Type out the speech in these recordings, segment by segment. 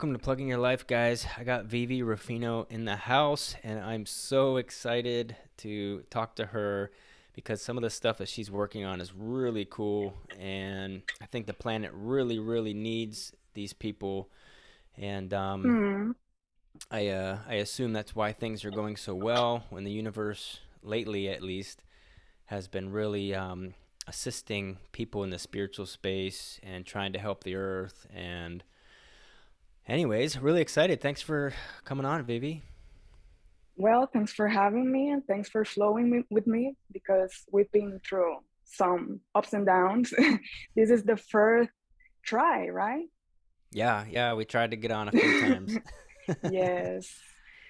welcome to Plugging Your Life, guys. I got Vivi Rufino in the house, and I'm so excited to talk to her because some of the stuff that she's working on is really cool, and I think the planet really, really needs these people. And um, Mm, I, uh, I assume that's why things are going so well when the universe, lately at least, has been really um, assisting people in the spiritual space and trying to help the earth and Anyways, really excited. Thanks for coming on, Vivi. well, thanks for having me and thanks for flowing me, with me because we've been through some ups and downs. This is the first try, right? Yeah, yeah, we tried to get on a few times. Yes,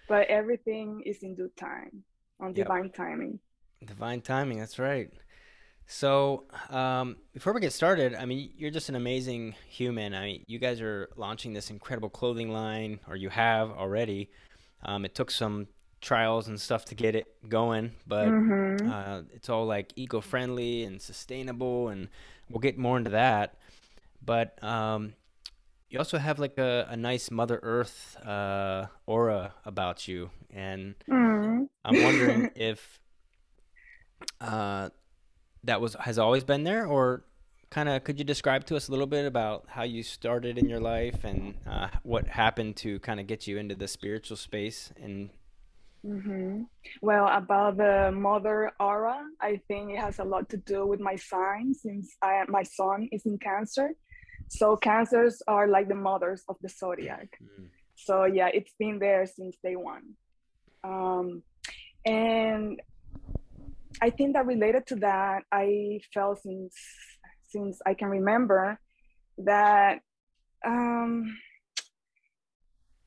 but everything is in due time, on Yep, divine timing. divine timing, that's right. So, um, before we get started, I mean, you're just an amazing human. I mean, you guys are launching this incredible clothing line, or you have already. Um, it took some trials and stuff to get it going, but Mm-hmm. uh, it's all like eco-friendly and sustainable, and we'll get more into that. But um, you also have like a, a nice Mother Earth uh, aura about you, and Mm. I'm wondering if uh, that was has always been there, or kind of could you describe to us a little bit about how you started in your life and uh, what happened to kind of get you into the spiritual space? And Mm-hmm. Well, about the mother aura, I think it has a lot to do with my sign since I, my sun is in Cancer. So cancers are like the mothers of the zodiac. Mm, So yeah, it's been there since day one. Um, and I think that related to that, I felt since since I can remember that um,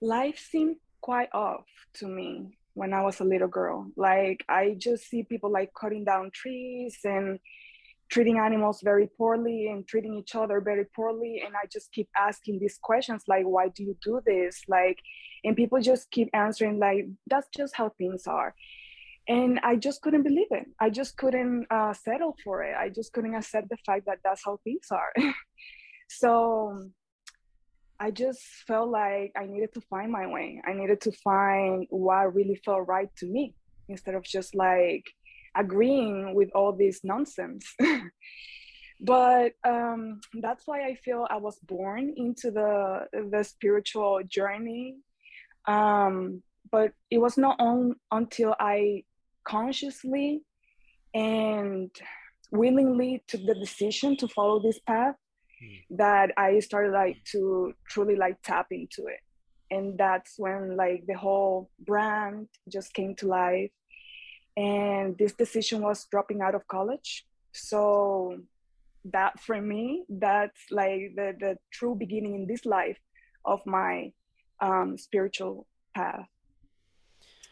life seemed quite off to me when I was a little girl. Like I just see people like cutting down trees and treating animals very poorly and treating each other very poorly. And i just keep asking these questions like why do you do this? Like and people just keep answering like that's just how things are and i just couldn't believe it. I just couldn't uh, settle for it. I just couldn't accept the fact that that's how things are. So i just felt like i needed to find my way. I needed to find what really felt right to me instead of just like agreeing with all this nonsense. But um, that's why I feel I was born into the the spiritual journey. Um, but it was not on until I consciously and willingly took the decision to follow this path mm, that I started like to truly like tap into it. And that's when like the whole brand just came to life. And this decision was dropping out of college. So that for me that's like the the true beginning in this life of my um spiritual path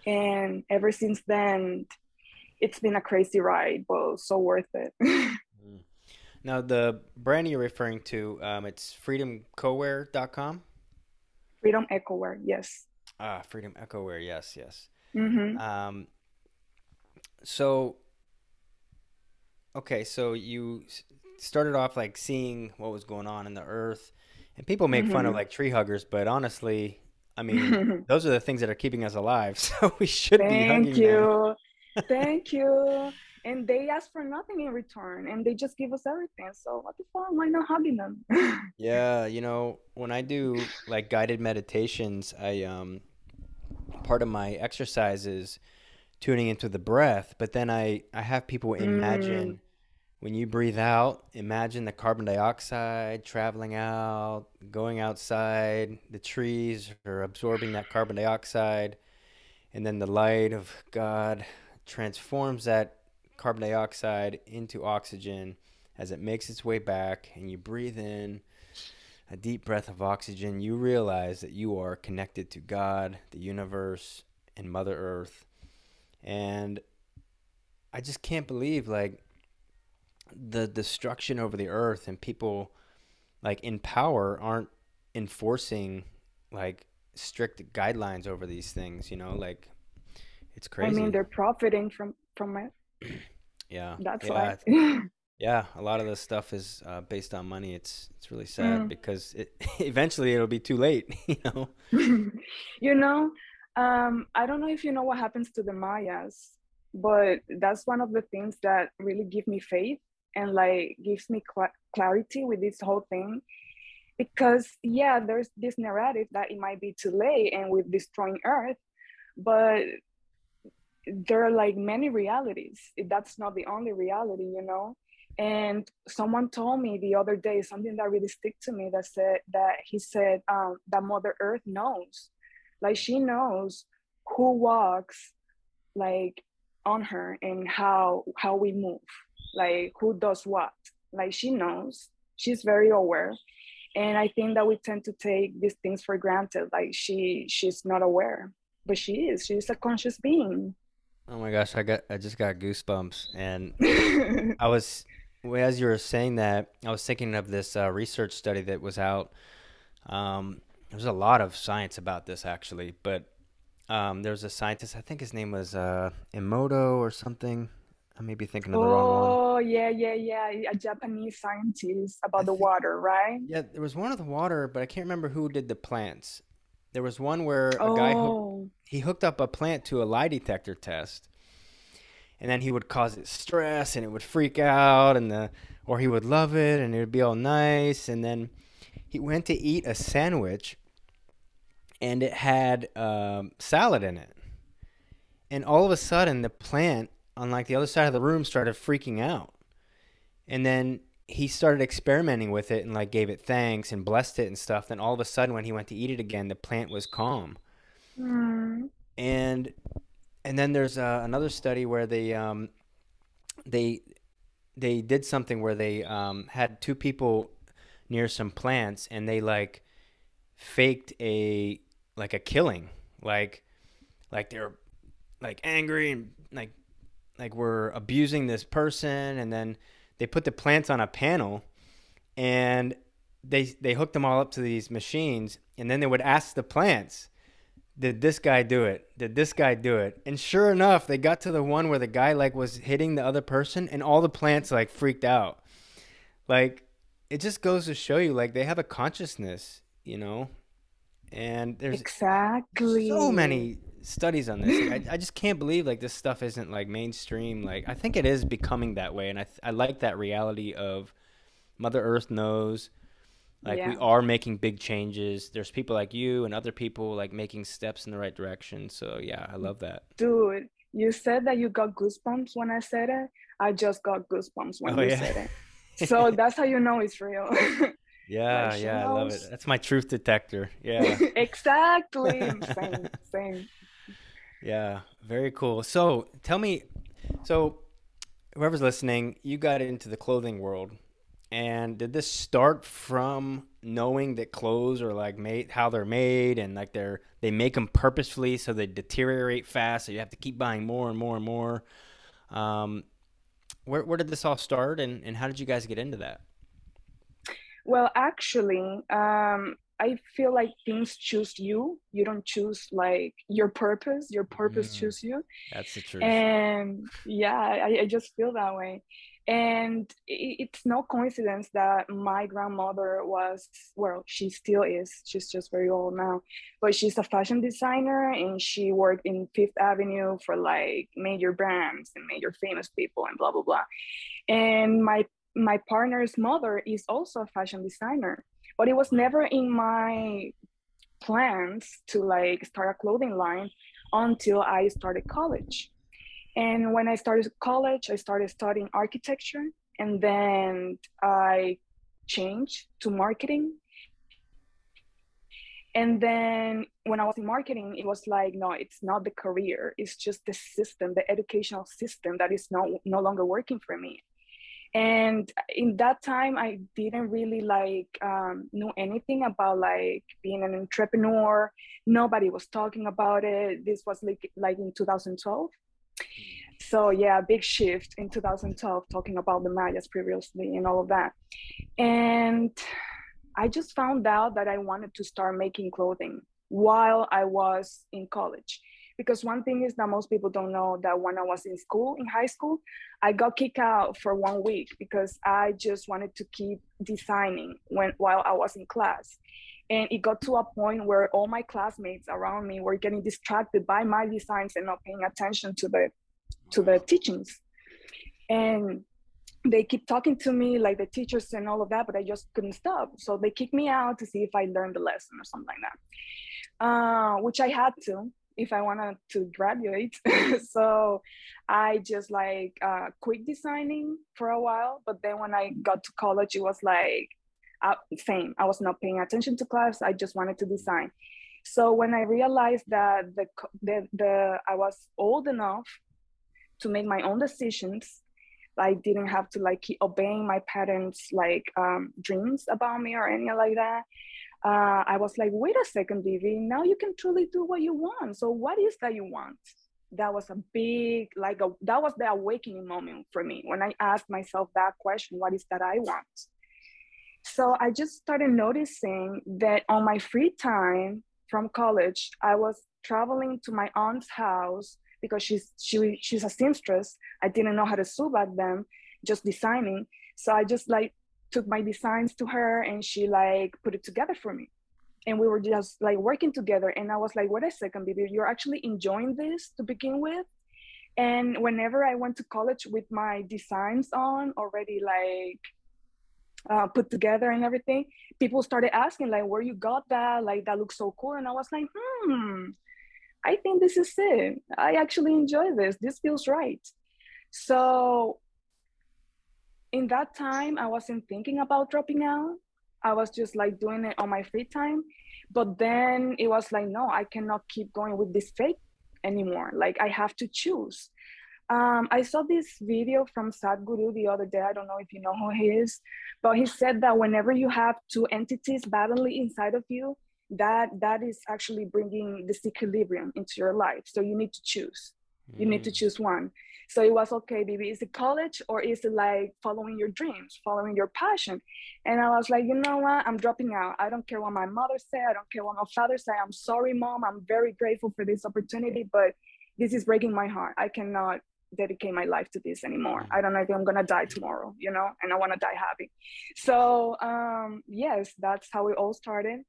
and ever since then it's been a crazy ride but so worth it mm. Now, the brand you're referring to, um, it's freedomecowear.com. freedom eco wear yes Ah, Freedom Eco Wear. Yes, yes. mm-hmm. Um, so okay, so you started off like seeing what was going on in the earth, and people make fun of Mm-hmm. like tree huggers, but honestly, I mean, those are the things that are keeping us alive, so we should be thank hugging them. you. Thank you. And they ask for nothing in return and they just give us everything. So what the fuck? Why not hugging them? Yeah, you know, when I do like guided meditations, I um part of my exercise is tuning into the breath, but then I I have people mm, imagine when you breathe out, imagine the carbon dioxide traveling out, going outside, the trees are absorbing that carbon dioxide, and then the light of God transforms that carbon dioxide into oxygen as it makes its way back, and you breathe in a deep breath of oxygen, you realize that you are connected to God, the universe, and Mother Earth. And I just can't believe like the destruction over the earth and people like in power aren't enforcing like strict guidelines over these things, you know? Like it's crazy. i mean they're profiting from from it Yeah. that's Yeah. why Yeah, a lot of this stuff is uh, based on money. It's it's really sad Mm. because it eventually it'll be too late, you know. you know, um, I don't know if you know what happens to the Mayas, but that's one of the things that really give me faith and like gives me cl- clarity with this whole thing. Because yeah, there's this narrative that it might be too late and we're destroying Earth, but there are like many realities. That's not the only reality, you know. And someone told me the other day something that really stick to me that said that he said um, that Mother Earth knows, like she knows who walks like on her and how how we move, like who does what. Like she knows. She's very aware. And I think that we tend to take these things for granted. Like she she's not aware, but she is. She's a conscious being. Oh my gosh, I got I just got goosebumps, and I was as you were saying that, I was thinking of this uh, research study that was out. Um, there's a lot of science about this actually, but um, there was a scientist. I think his name was uh, Emoto or something. I may be thinking of the wrong one. Oh, yeah, yeah, yeah. A Japanese scientist about the water, right? yeah, there was one of the water, but I can't remember who did the plants. There was one where a guy hooked Oh, he hooked up a plant to a lie detector test and then he would cause it stress and it would freak out and the or he would love it and it would be all nice and then he went to eat a sandwich and it had um, salad in it and all of a sudden the plant on like the other side of the room started freaking out. And then he started experimenting with it and like gave it thanks and blessed it and stuff. Then all of a sudden when he went to eat it again the plant was calm. Mm, and and then there's uh, another study where they um, they they did something where they um, had two people near some plants and they like faked a like a killing. Like like they're like angry and like like we're abusing this person and then they put the plants on a panel and they they hooked them all up to these machines and then they would ask the plants did this guy do it? Did this guy do it? And sure enough they got to the one where the guy like was hitting the other person and all the plants like freaked out. Like it just goes to show you like they have a consciousness you know? And there's exactly. so many studies on this like, I, I just can't believe like this stuff isn't like mainstream like i think it is becoming that way and i, th- I like that reality of mother earth knows like we are making big changes there's people like you and other people like making steps in the right direction so yeah i love that Dude, you said that you got goosebumps when I said it. I just got goosebumps when oh you yeah said it. So that's how you know it's real. Like yeah she yeah i love it that's my truth detector yeah Exactly. Same, same. Yeah very cool. So tell me so whoever's listening you got into the clothing world and did this start from knowing that clothes are like made how they're made and like they're they make them purposefully so they deteriorate fast so you have to keep buying more and more and more? Um where, where did this all start and, and how did you guys get into that? Well, actually, um, I feel like things choose you. You don't choose like your purpose. Your purpose mm, choose you. that's the truth And yeah, I, I just feel that way. And i- it's no coincidence that my grandmother was, well, she still is. She's just very old now, but she's a fashion designer and she worked in Fifth Avenue for like major brands and major famous people and blah blah blah. And my my partner's mother is also a fashion designer, but it was never in my plans to like start a clothing line until I started college. And when I started college, I started studying architecture and then I changed to marketing. And then when I was in marketing, it was like, no, it's not the career, it's just the system, the educational system that is no, no longer working for me and in that time i didn't really like um, know anything about like being an entrepreneur. Nobody was talking about it. This was like like in 2012 so yeah big shift in 2012 talking about the mayas previously and all of that. And i just found out that i wanted to start making clothing while i was in college because one thing is that most people don't know that when I was in school, in high school, I got kicked out for one week because I just wanted to keep designing when while I was in class. And it got to a point where all my classmates around me were getting distracted by my designs and not paying attention to the to the teachings. And they keep talking to me like the teachers and all of that, but I just couldn't stop. So they kicked me out to see if I learned the lesson or something like that, uh, which I had to if I wanted to graduate. so I just like uh, quit designing for a while. But then when I got to college, it was like uh, same. I was not paying attention to class. I just wanted to design. So when I realized that the the, the I was old enough to make my own decisions I didn't have to like keep obeying my parents' like um, dreams about me or anything like that. Uh, I was like, wait a second, Vivi, now you can truly do what you want. So what is that you want? That was a big, like a, that was the awakening moment for me when I asked myself that question, what is that I want? So I just started noticing that on my free time from college, I was traveling to my aunt's house because she's she she's a seamstress. I didn't know how to sew back then, just designing. So I just like took my designs to her and she like put it together for me. And we were just like working together. And I was like, wait a second, Vivi, you're actually enjoying this to begin with. And whenever I went to college with my designs on already like uh, put together and everything, people started asking like, where you got that? Like that looks so cool. And I was like, hmm, I think this is it. I actually enjoy this. This feels right. So in that time, I wasn't thinking about dropping out. I was just like doing it on my free time. But then it was like, no, I cannot keep going with this fake anymore. Like I have to choose. Um, I saw this video from Sadhguru the other day. I don't know if you know who he is, but he said that whenever you have two entities battling inside of you, that that is actually bringing disequilibrium into your life so you need to choose you need to mm. choose one. So it was okay Vivi is it college or is it like following your dreams following your passion. And i was like you know what? I'm dropping out. I don't care what my mother said. I don't care what my father said. I'm sorry mom. I'm very grateful for this opportunity but this is breaking my heart. I cannot dedicate my life to this anymore. I don't know if I'm gonna die tomorrow, you know, and I want to die happy. So um, yes, that's how it all started.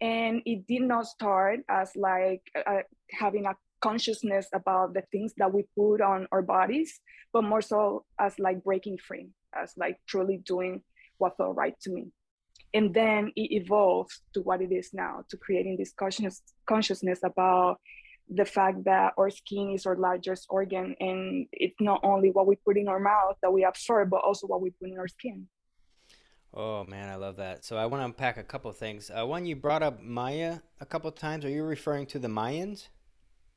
And it did not start as like uh, having a consciousness about the things that we put on our bodies but more so as like breaking free as like truly doing what felt right to me and then it evolves to what it is now to creating this conscious consciousness about the fact that our skin is our largest organ and it's not only what we put in our mouth that we absorb but also what we put in our skin Oh man, I love that. So I want to unpack a couple things. Uh, one, you brought up Maya a couple times. Are you referring to the Mayans?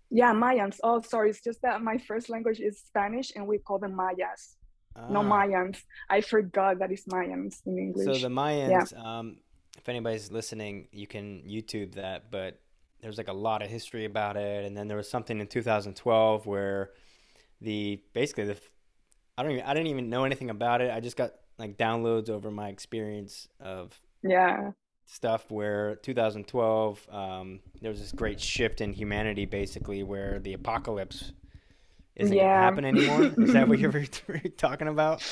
Yeah, Mayans. Oh, sorry. It's just that my first language is Spanish, and we call them Mayas. Ah. No Mayans. I forgot that it's Mayans in English. So the Mayans. Yeah. Um, if anybody's listening, you can YouTube that. But there's like a lot of history about it, and then there was something in 2012 where the basically the I don't even I didn't even know anything about it. I just got like downloads over my experience of yeah stuff where 2012 um, there was this great shift in humanity basically where the apocalypse isn't yeah. gonna happen anymore is that what you're talking about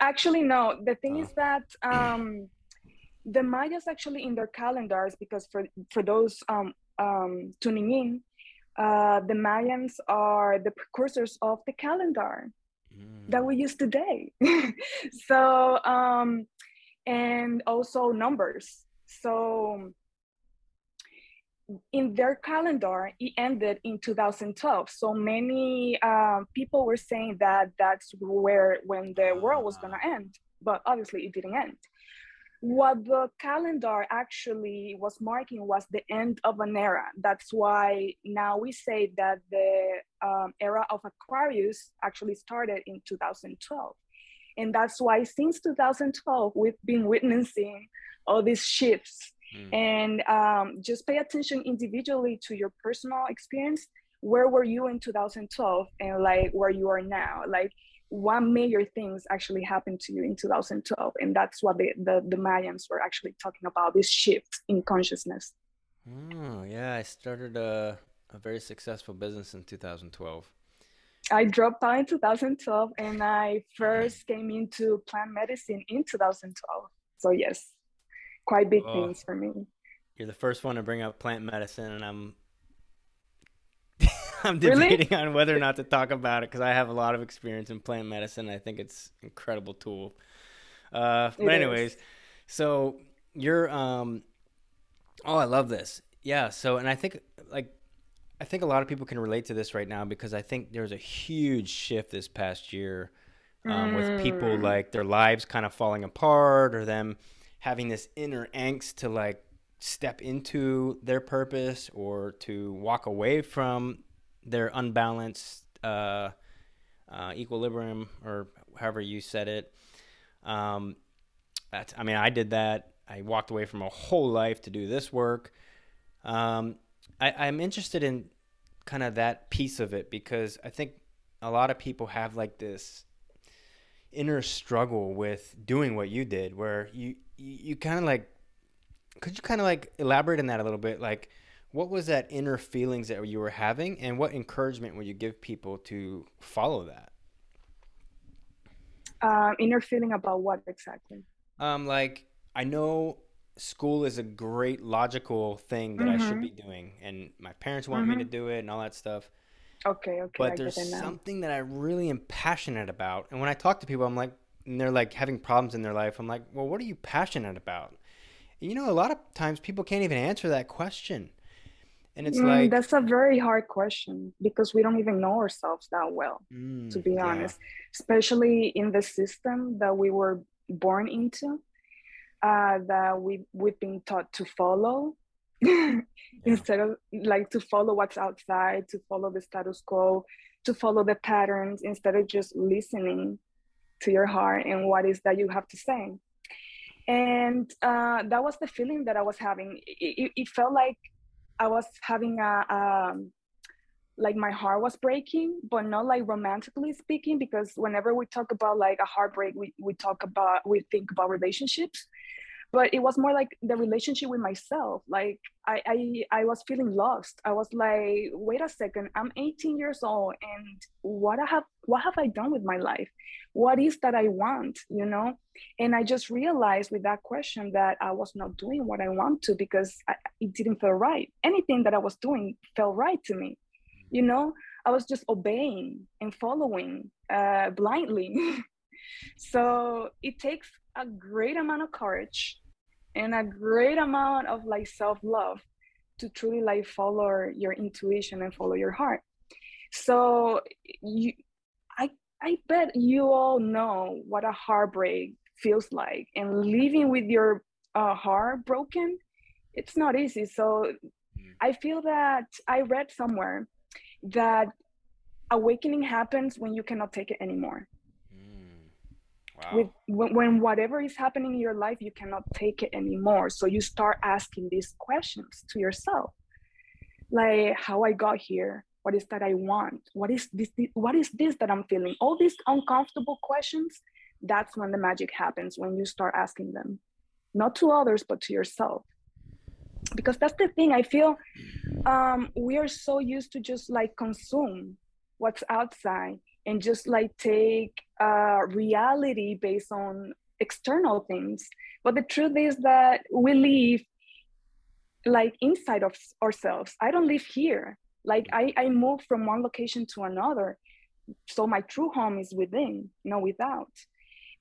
actually no the thing oh. is that um, the mayas actually in their calendars because for for those um, um, tuning in uh, the mayans are the precursors of the calendar that we use today. so, um, and also numbers. So, in their calendar, it ended in 2012. So many uh, people were saying that that's where when the world was going to end, but obviously it didn't end what the calendar actually was marking was the end of an era. That's why now we say that the um, era of Aquarius actually started in 2012. And that's why since 2012, we've been witnessing all these shifts. Mm. And um, just pay attention individually to your personal experience. Where were you in 2012 and like where you are now? Like what major things actually happened to you in 2012 and that's what the, the, the mayans were actually talking about this shift in consciousness oh yeah i started uh a very successful business in 2012. I dropped out in 2012 and I first came into plant medicine in 2012. So yes, quite big oh, things for me. You're the first one to bring up plant medicine and I'm I'm debating really? on whether or not to talk about it because I have a lot of experience in plant medicine. I think it's an incredible tool. Uh, but anyways, is. so you're um oh, I love this. Yeah, so and I think like I think a lot of people can relate to this right now because I think there's a huge shift this past year um, mm. with people mm. like their lives kind of falling apart or them having this inner angst to like step into their purpose or to walk away from their unbalanced uh, uh, equilibrium or however you said it. Um, I mean, I did that. I walked away from a whole life to do this work. Um, I, I'm interested in kind of that piece of it because I think a lot of people have like this inner struggle with doing what you did, where you you, you kind of like could you kind of like elaborate on that a little bit, like what was that inner feelings that you were having and what encouragement would you give people to follow that? Um, inner feeling about what exactly? Um like i know school is a great logical thing that mm-hmm. I should be doing, and my parents want mm-hmm. me to mm-hmm. do it and all that stuff. Okay, okay. But I there's something that I really am passionate about, and when I talk to people, I'm like, and they're like having problems in their life. I'm like, well, what are you passionate about? And you know, a lot of times people can't even answer that question. And it's mm, like that's a very hard question because we don't even know ourselves that well, mm, to be yeah. honest, especially in the system that we were born into uh, that we we've been taught to follow yeah. instead of like to follow what's outside, to follow the status quo, to follow the patterns instead of just listening to your heart and what is that you have to say. And uh, that was the feeling that I was having. It, it, it felt like I was having a, a um, like my heart was breaking, but not like romantically speaking, because whenever we talk about like a heartbreak, we, we talk about, we think about relationships, but it was more like the relationship with myself. Like I, I, I was feeling lost. I was like, wait a second, I'm 18 years old and what I have, what have I done with my life? What is that I want, you know? And I just realized with that question that I was not doing what I want to because I, it didn't feel right. Anything that I was doing felt right to me you know i was just obeying and following uh, blindly. So it takes a great amount of courage and a great amount of like self-love to truly like follow your intuition and follow your heart. So you i i bet you all know what a heartbreak feels like and living with your uh, heart broken it's not easy. So mm. i feel that i read somewhere that awakening happens when you cannot take it anymore. Mm. Wow. With when, when whatever is happening in your life, you cannot take it anymore. So you start asking these questions to yourself, like how I got here, what is that I want, what is this, what is this that I'm feeling? All these uncomfortable questions. That's when the magic happens when you start asking them, not to others but to yourself because that's the thing i feel um, we are so used to just like consume what's outside and just like take uh, reality based on external things. But the truth is that we live like inside of ourselves. I don't live here. Like i i move from one location to another. So my true home is within not without.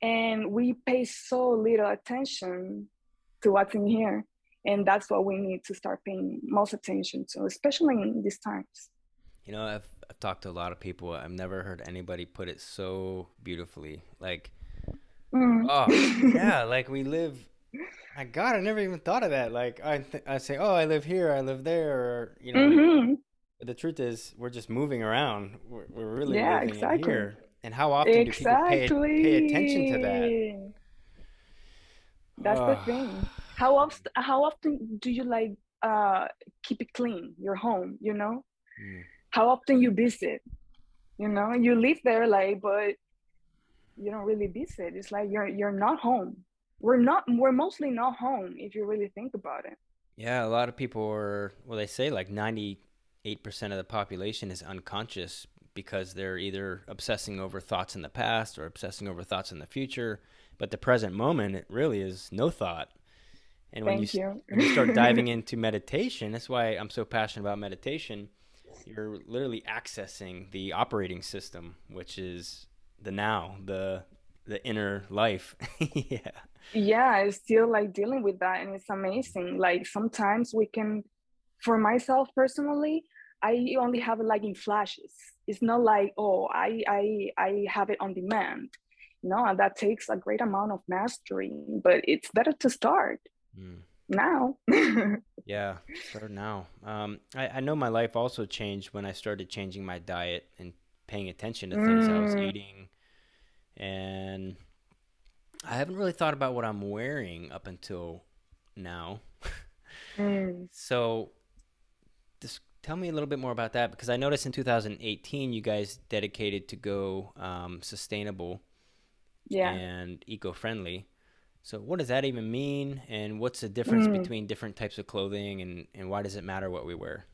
And we pay so little attention to what's in here and that's what we need to start paying most attention to especially in these times. You know i've, I've talked to a lot of people. I've never heard anybody put it so beautifully. Like mm. oh yeah like we live my god i never even thought of that. Like i th- i say oh i live here i live there or you know mm-hmm. but the truth is we're just moving around. We're, we're really yeah, living exactly. here. And how often exactly. do people pay, pay attention to that? That's the thing how often how often do you like uh keep it clean your home you know mm. how often you visit you know you live there like but you don't really visit it's like you're you're not home we're not we're mostly not home if you really think about it yeah a lot of people are well they say like 90 8% of the population is unconscious because they're either obsessing over thoughts in the past or obsessing over thoughts in the future. But the present moment, it really is no thought. And when Thank you, you start diving into meditation, that's why I'm so passionate about meditation. You're literally accessing the operating system, which is the now, the the inner life. yeah. Yeah, I still like dealing with that and it's amazing. Like sometimes we can for myself personally, I only have it like in flashes. It's not like, oh, I I I have it on demand. No, and that takes a great amount of mastery, but it's better to start Mm. now. Yeah, start now. Um, I, I know my life also changed when I started changing my diet and paying attention to things I was Mm, eating. And I haven't really thought about what I'm wearing up until now. mm, So just tell me a little bit more about that because I noticed in 2018 you guys dedicated to go um, sustainable yeah. and eco-friendly. So what does that even mean? And what's the difference Mm. between different types of clothing and, and why does it matter what we wear?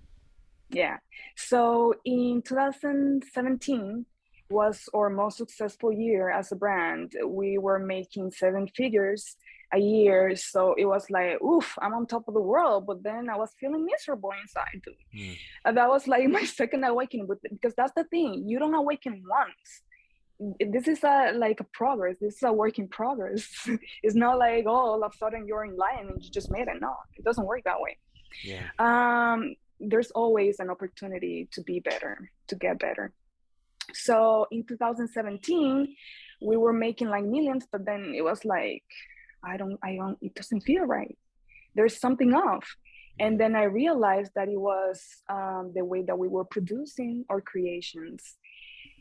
Yeah. So in 2017 was our most successful year as a brand. We were making seven figures a year. So it was like, oof, I'm on top of the world. But then I was feeling miserable inside. Mm. And that was like my second awakening. But because that's the thing, you don't awaken once. This is a like a progress. This is a work in progress. it's not like, oh, all of a sudden you're in line and you just made it. No, it doesn't work that way Yeah. um, there's always an opportunity to be better, to get better. So in 2017, we were making like millions, but then it was like, I don't, I don't, it doesn't feel right. There's something off. And then I realized that it was um, the way that we were producing our creations.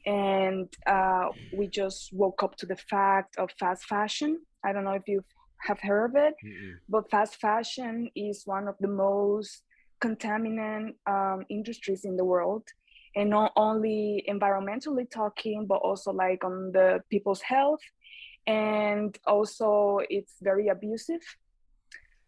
And uh, we just woke up to the fact of fast fashion. I don't know if you have heard of it, Mm-mm. but fast fashion is one of the most contaminant um, industries in the world and not only environmentally talking but also like on the people's health and also it's very abusive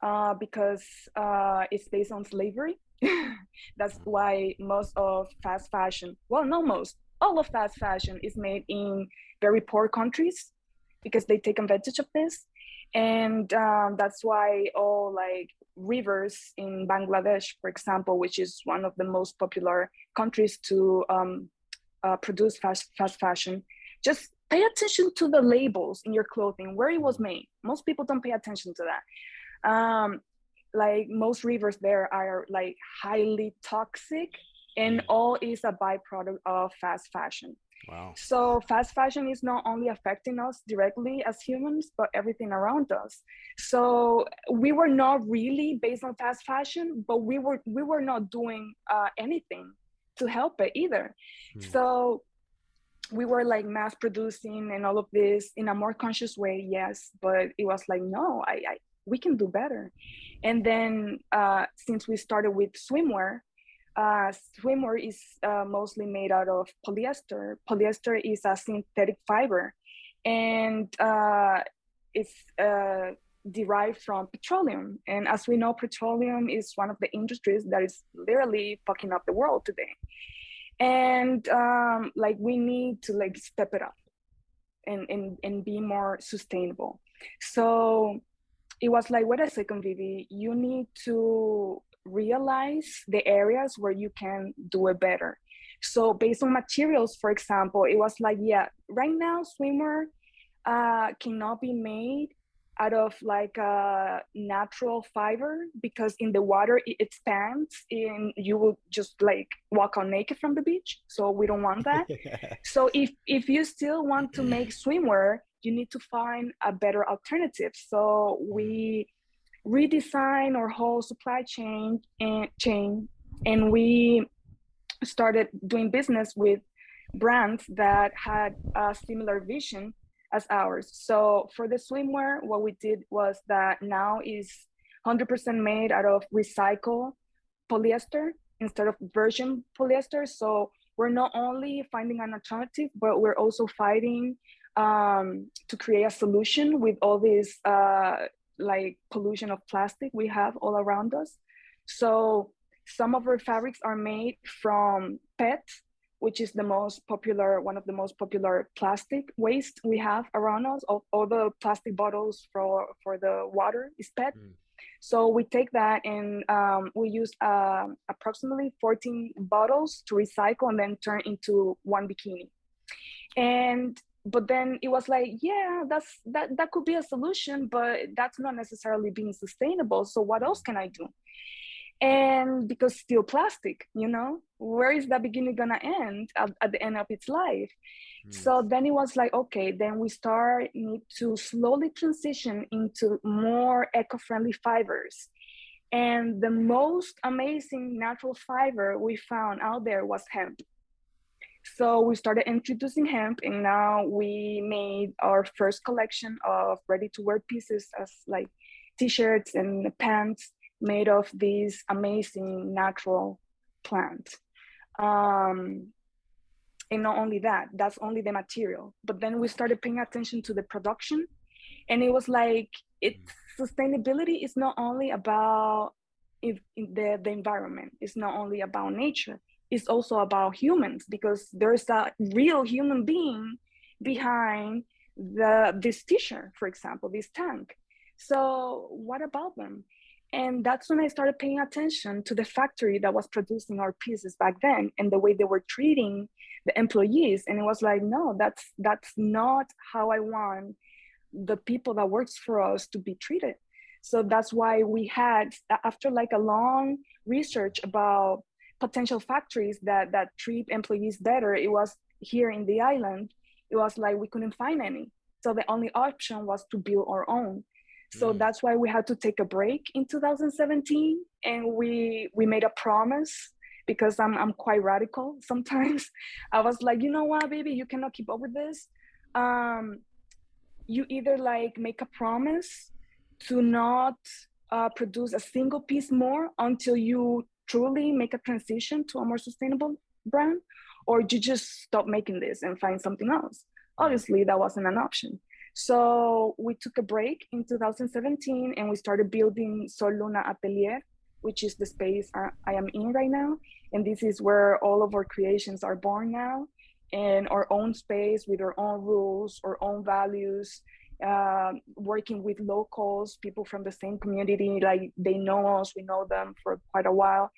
uh, because uh, it's based on slavery that's why most of fast fashion well not most all of fast fashion is made in very poor countries because they take advantage of this. And um, that's why all like rivers in bangladesh for example which is one of the most popular countries to um, uh, produce fast, fast fashion just pay attention to the labels in your clothing where it was made. Most people don't pay attention to that. Um, like most rivers there are like highly toxic and Yeah. all is a byproduct of fast fashion Wow. so fast fashion is not only affecting us directly as humans, but everything around us. So we were not really based on fast fashion, but we were we were not doing uh, anything to help it either. Hmm. So we were like mass producing and all of this in a more conscious way, yes. But it was like, no, I, I we can do better. And then uh, since we started with swimwear, uh, swimwear is uh, mostly made out of polyester. Polyester is a synthetic fiber, and uh, it's uh, derived from petroleum. And as we know, petroleum is one of the industries that is literally fucking up the world today. And um, like we need to like step it up and and and be more sustainable. So it was like, wait a second, Vivi, you need to realize the areas where you can do it better. So based on materials, for example, it was like, yeah, right now swimwear uh, cannot be made out of like a natural fiber because in the water it expands and you will just like walk on naked from the beach. So we don't want that. So if if you still want to make swimwear, you need to find a better alternative. So we redesign our whole supply chain and chain, and we started doing business with brands that had a similar vision as ours. So for the swimwear, what we did was that now is 100% made out of recycled polyester instead of virgin polyester. So we're not only finding an alternative, but we're also fighting um, to create a solution with all these uh, like pollution of plastic we have all around us. So some of our fabrics are made from PET, which is the most popular, one of the most popular plastic waste we have around us. All, all the plastic bottles for, for the water is PET. Mm. So we take that and um, we use uh, approximately 14 bottles to recycle and then turn into one bikini. And but then it was like, yeah, that's that that could be a solution, but that's not necessarily being sustainable. So what else can I do? and because still plastic you know where is that beginning gonna end at, at the end of its life mm. so then it was like okay then we start need to slowly transition into more eco-friendly fibers and the most amazing natural fiber we found out there was hemp so we started introducing hemp and now we made our first collection of ready to wear pieces as like t-shirts and pants made of these amazing natural plants. Um, and not only that, that's only the material. But then we started paying attention to the production, and it was like it's sustainability is not only about if the, the environment, it's not only about nature, it's also about humans because there's a real human being behind the this t-shirt, for example, this tank. So what about them? And that's when I started paying attention to the factory that was producing our pieces back then and the way they were treating the employees. And it was like, no, that's that's not how I want the people that works for us to be treated. So that's why we had after like a long research about potential factories that that treat employees better, it was here in the island, it was like we couldn't find any. So the only option was to build our own so mm. that's why we had to take a break in 2017 and we we made a promise because I'm I'm quite radical sometimes. I was like, you know what, Vivi, you cannot keep up with this. Um, you either like make a promise to not uh, produce a single piece more until you truly make a transition to a more sustainable brand, or you just stop making this and find something else. Obviously, that wasn't an option. So we took a break in 2017 and we started building Sol Luna Atelier, which is the space I am in right now. And this is where all of our creations are born now in our own space with our own rules, our own values, uh, working with locals, people from the same community, like they know us, we know them for quite a while.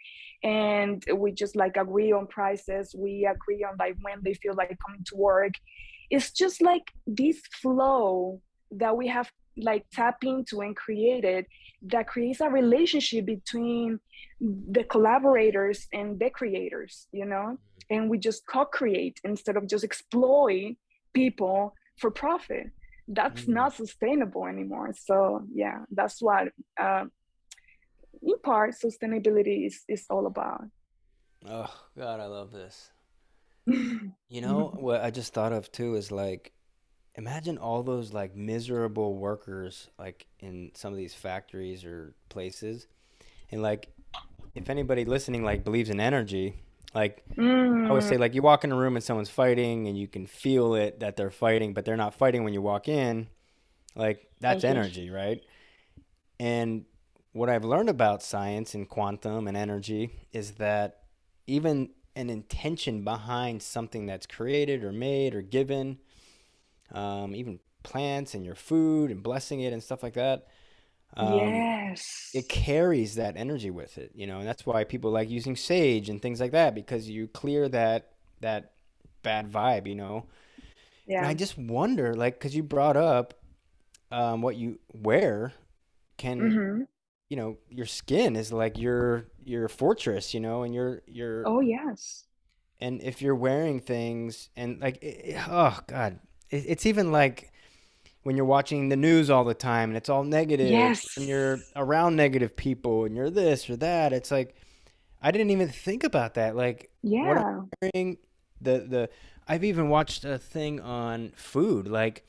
And we just like agree on prices. We agree on like when they feel like coming to work it's just like this flow that we have like tap into and created that creates a relationship between the collaborators and the creators you know and we just co-create instead of just exploit people for profit that's mm-hmm. not sustainable anymore. So yeah that's what uh, in part sustainability is, is all about. Oh god i love this. You know what I just thought of too is like imagine all those like miserable workers like in some of these factories or places. And like if anybody listening like believes in energy like mm. i would say mm. like you walk in a room and someone's fighting and you can feel it that they're fighting but they're not fighting when you walk in like that's energy right and what i've learned about science and quantum and energy is that even an intention behind something that's created or made or given, um, even plants and your food and blessing it and stuff like that. Um, yes. It carries that energy with it, you know, and that's why people like using sage and things like that because you clear that that bad vibe, you know. Yeah. And I just wonder, like, because you brought up um, what you wear can mm-hmm you know your skin is like your your fortress you know and your your oh yes and if you're wearing things and like it, oh god it, it's even like when you're watching the news all the time and it's all negative yes. and you're around negative people and you're this or that it's like i didn't even think about that like yeah wearing, the the i've even watched a thing on food like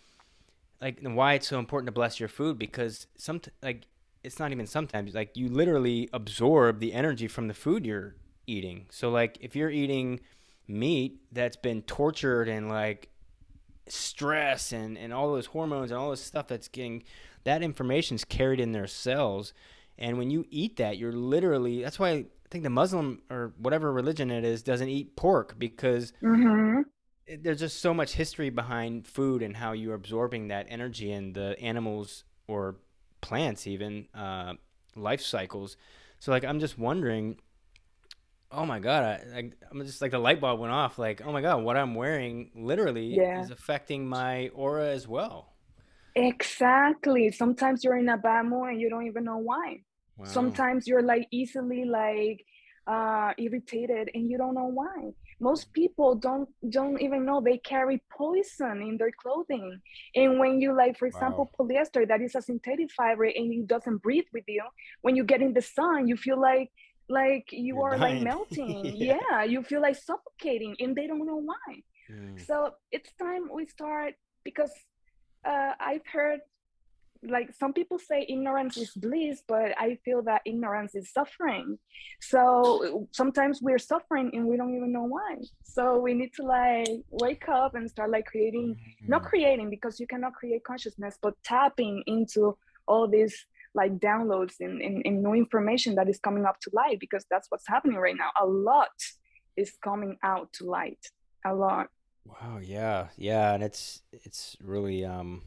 like why it's so important to bless your food because some like it's not even sometimes like you literally absorb the energy from the food you're eating. So like if you're eating meat that's been tortured and like stress and and all those hormones and all this stuff that's getting that information's carried in their cells and when you eat that you're literally that's why I think the Muslim or whatever religion it is doesn't eat pork because hmm it- there's just so much history behind food and how you're absorbing that energy and the animals or plants even uh, life cycles. So like I'm just wondering, oh my God, I, I I'm just like the light bulb went off. Like oh my God, what I'm wearing literally Yeah. is affecting my aura as well. Exactly. Sometimes you're in a bad mood and you don't even know why. Wow. Sometimes you're like easily like uh irritated and you don't know why. Most people don't don't even know they carry poison in their clothing. And when you like for example Wow. polyester that is a synthetic fiber and it doesn't breathe with you, when you get in the sun, you feel like like you You're are like melting. Yeah. Yeah, you feel like suffocating and they don't know why. Mm. So it's time we start because uh, I've heard like some people say ignorance is bliss, but I feel that ignorance is suffering. So sometimes we're suffering and we don't even know why. So we need to like wake up and start like creating, not Mm. creating because you cannot create consciousness, but tapping into all these like downloads and, and, new information that is coming up to light because that's what's happening right now. A lot is coming out to light. A lot. Wow, yeah, yeah, and it's it's really um,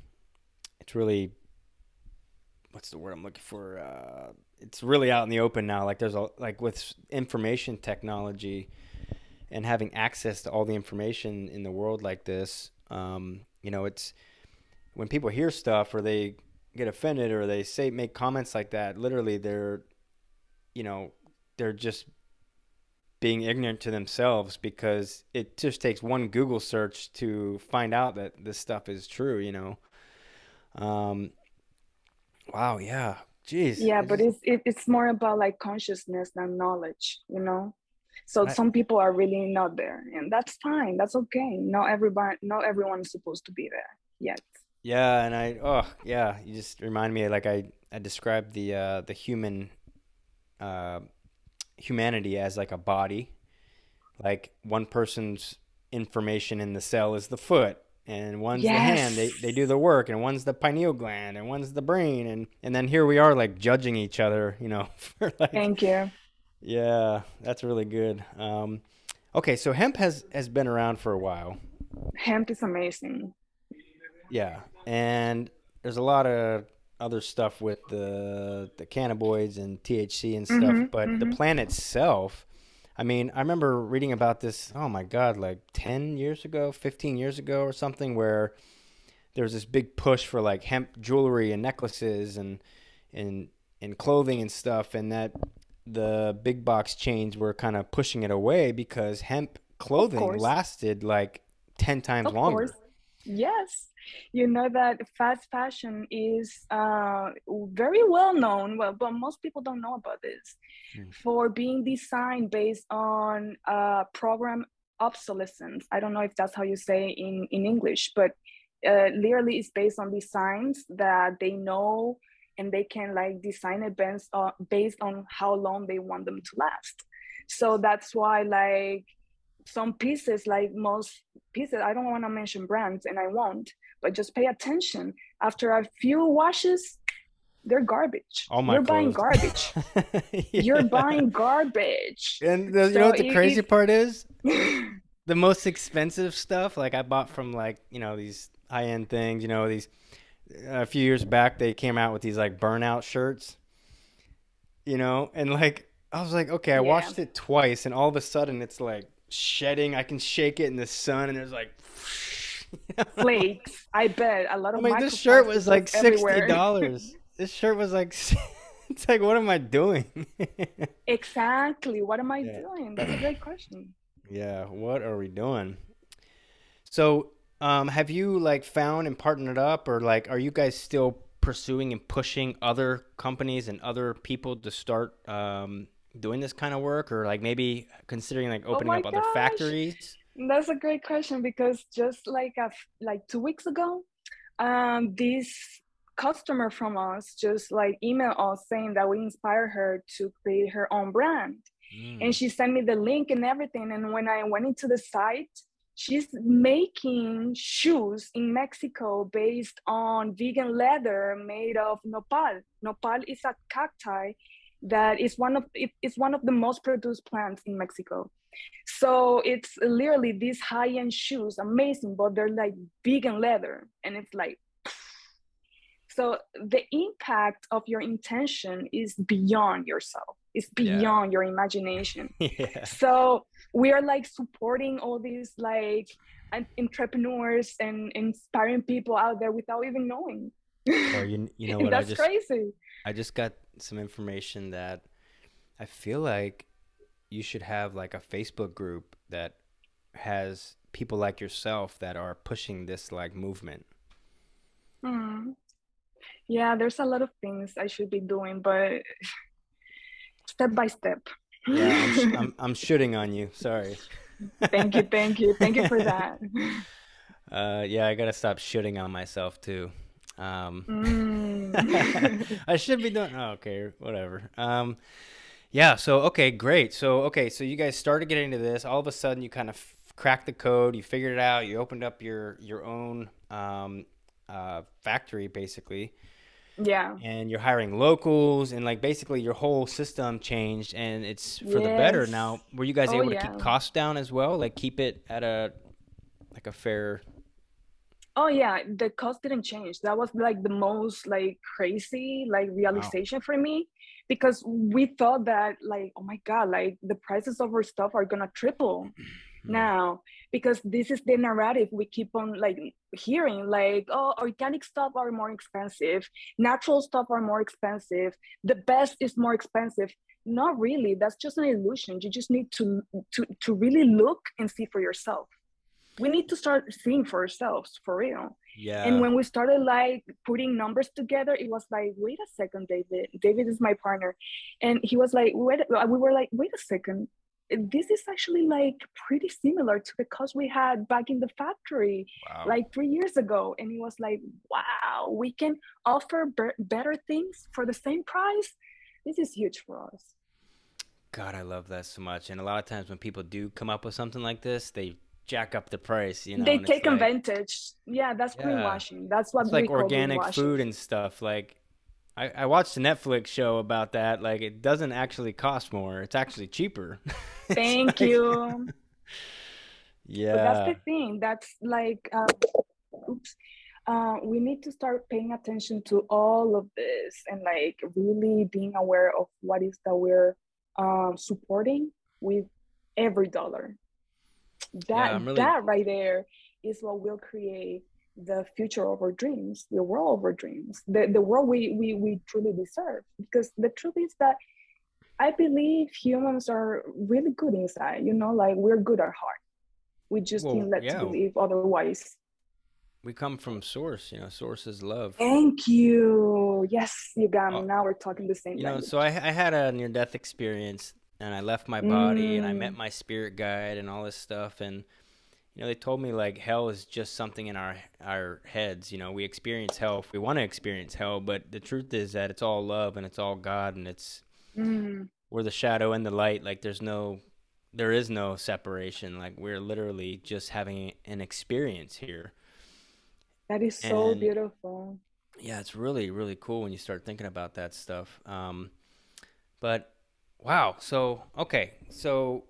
it's really what's the word I'm looking for? Uh, it's really out in the open now. Like there's a like with information technology and having access to all the information in the world like this. Um, you know, it's when people hear stuff or they get offended or they say make comments like that. Literally, they're you know they're just being ignorant to themselves because it just takes one Google search to find out that this stuff is true, you know. Um, wow, yeah. Jeez. Yeah, but it's it, it's more about like consciousness than knowledge, you know. So I, some people are really not there, and that's fine. That's okay. Not everybody, not everyone is supposed to be there yet. Yeah, and I oh, yeah, you just remind me like I I described the uh the human uh humanity as like a body. Like one person's information in the cell is the foot and one's the hand they, they do the work and one's the pineal gland and one's the brain and and then here we are like judging each other you know for like Thank you. yeah that's really good um okay so hemp has has been around for a while Hemp is amazing. Yeah and there's a lot of other stuff with the the cannabinoids and THC and stuff Mm-hmm. but the Mm-hmm. plant itself I mean, I remember reading about this, oh my God, like 10 years ago, 15 years ago or something, where there was this big push for like hemp jewelry and necklaces and and and clothing and stuff, and that the big box chains were kind of pushing it away because hemp clothing lasted like 10 times Of course. longer. Yes. You know that fast fashion is uh, very well known, well, but most people don't know about this Mm. for being designed based on uh, program obsolescence. I don't know if that's how you say in, in English, but uh, literally it's based on designs that they know and they can like design based based on how long they want them to last. So that's why like some pieces, like most pieces, I don't want to mention brands and I won't, but just pay attention. After a few washes, they're garbage. All my You're buying clothes. garbage. You're buying garbage. And the, you know what the it, crazy part is? the most expensive stuff like i bought from like you know these high-end things you know these uh, a few years back they came out with these like burnout shirts you know and like i was like okay i yeah, washed it twice and all of a sudden it's like shedding i can shake it in the sun and there's like you know, I'm like, flakes. I bet a lot of. i mean this shirt was like $60 this shirt was like it's like what am i doing exactly. What am I yeah doing? That's a great question. yeah what are we doing So, um, have you like found and partnered up, or like, are you guys still pursuing and pushing other companies and other people to start um, doing this kind of work, or like maybe considering like Oh opening my up other factories? That's a great question because just like a, like two weeks ago, um, this customer from us just like emailed us saying that we inspired her to create her own brand. And Mm. she sent me the link and everything. And when I went into the site, she's making shoes in Mexico based on vegan leather made of nopal. Nopal is a cacti that is one of it, it's one of the most produced plants in Mexico. So it's literally these high-end shoes, amazing, but they're like big and leather, and it's like so the impact of your intention is beyond yourself it's beyond yeah. your imagination yeah. so we are like supporting all these like entrepreneurs and inspiring people out there without even knowing or you, you know what that's I just, crazy i just got some information that i feel like you should have like a facebook group that has people like yourself that are pushing this like movement mm. yeah there's a lot of things i should be doing but step by step. Yeah, I'm, I'm, I'm shooting on you. Sorry. thank you, thank you, thank you for that. Uh, yeah, I gotta stop shooting on myself too. Um, mm. I should be doing. Oh, okay, whatever. Um, yeah. So okay, great. So okay, so you guys started getting into this. All of a sudden, you kind of f- cracked the code. You figured it out. You opened up your your own um, uh, factory, basically yeah and you're hiring locals and like basically your whole system changed and it's for yes. the better now were you guys oh, able to yeah. keep costs down as well like keep it at a like a fair oh yeah the cost didn't change. That was like the most like crazy like realization wow. for me because we thought that like oh my god like the prices of our stuff are gonna triple Hmm. now because this is the narrative we keep on like hearing like oh organic stuff are more expensive natural stuff are more expensive the best is more expensive. Not really. That's just an illusion. You just need to to to really look and see for yourself we need to start seeing for ourselves for real. Yeah. and when we started like putting numbers together it was like wait a second david. David is my partner. And he was like wait uh, we were like wait a second. This is actually like pretty similar to the cost we had back in the factory wow. like three years ago. And it was like wow we can offer be- better things for the same price? This is huge for us. God i love that so much. And a lot of times when people do come up with something like this they jack up the price you know they take like, advantage yeah that's yeah. greenwashing that's what it's like organic food and stuff like I, I watched a Netflix show about that. Like, it doesn't actually cost more; it's actually cheaper. Thank you. yeah, but that's the thing. That's like, uh, oops. Uh, we need to start paying attention to all of this and like really being aware of what is that we're um, supporting with every dollar. That yeah, really... that right there is what will create the future of our dreams, the world of our dreams, the, the world we, we, we truly deserve. Because the truth is that I believe humans are really good inside, you know, like we're good at heart. We just well, let yeah. believe otherwise. We come from source, you know, source is love. Thank you. Yes, you got me. Oh, now we're talking the same you language. know, so I, I had a near death experience and I left my body mm. and I met mm. my spirit guide and all this stuff. And you know they told me like hell is just something in our our heads you know we experience hell if we want to experience hell but the truth is that it's all love and it's all god and it's mm. we're the shadow and the light like there's no there is no separation like we're literally just having an experience here that is so and, beautiful yeah it's really really cool when you start thinking about that stuff um but wow so okay so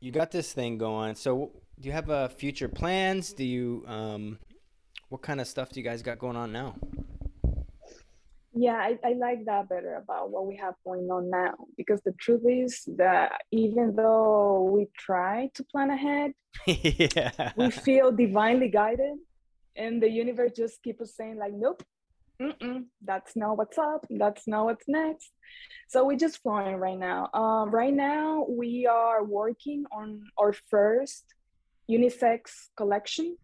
you got this thing going so do you have uh, future plans? Do you um, what kind of stuff do you guys got going on now? Yeah, I, I like that better about what we have going on now because the truth is that even though we try to plan ahead, yeah. we feel divinely guided, and the universe just keeps saying like, nope, Mm-mm, that's not what's up. That's not what's next. So we're just flowing right now. Um, right now, we are working on our first unisex collection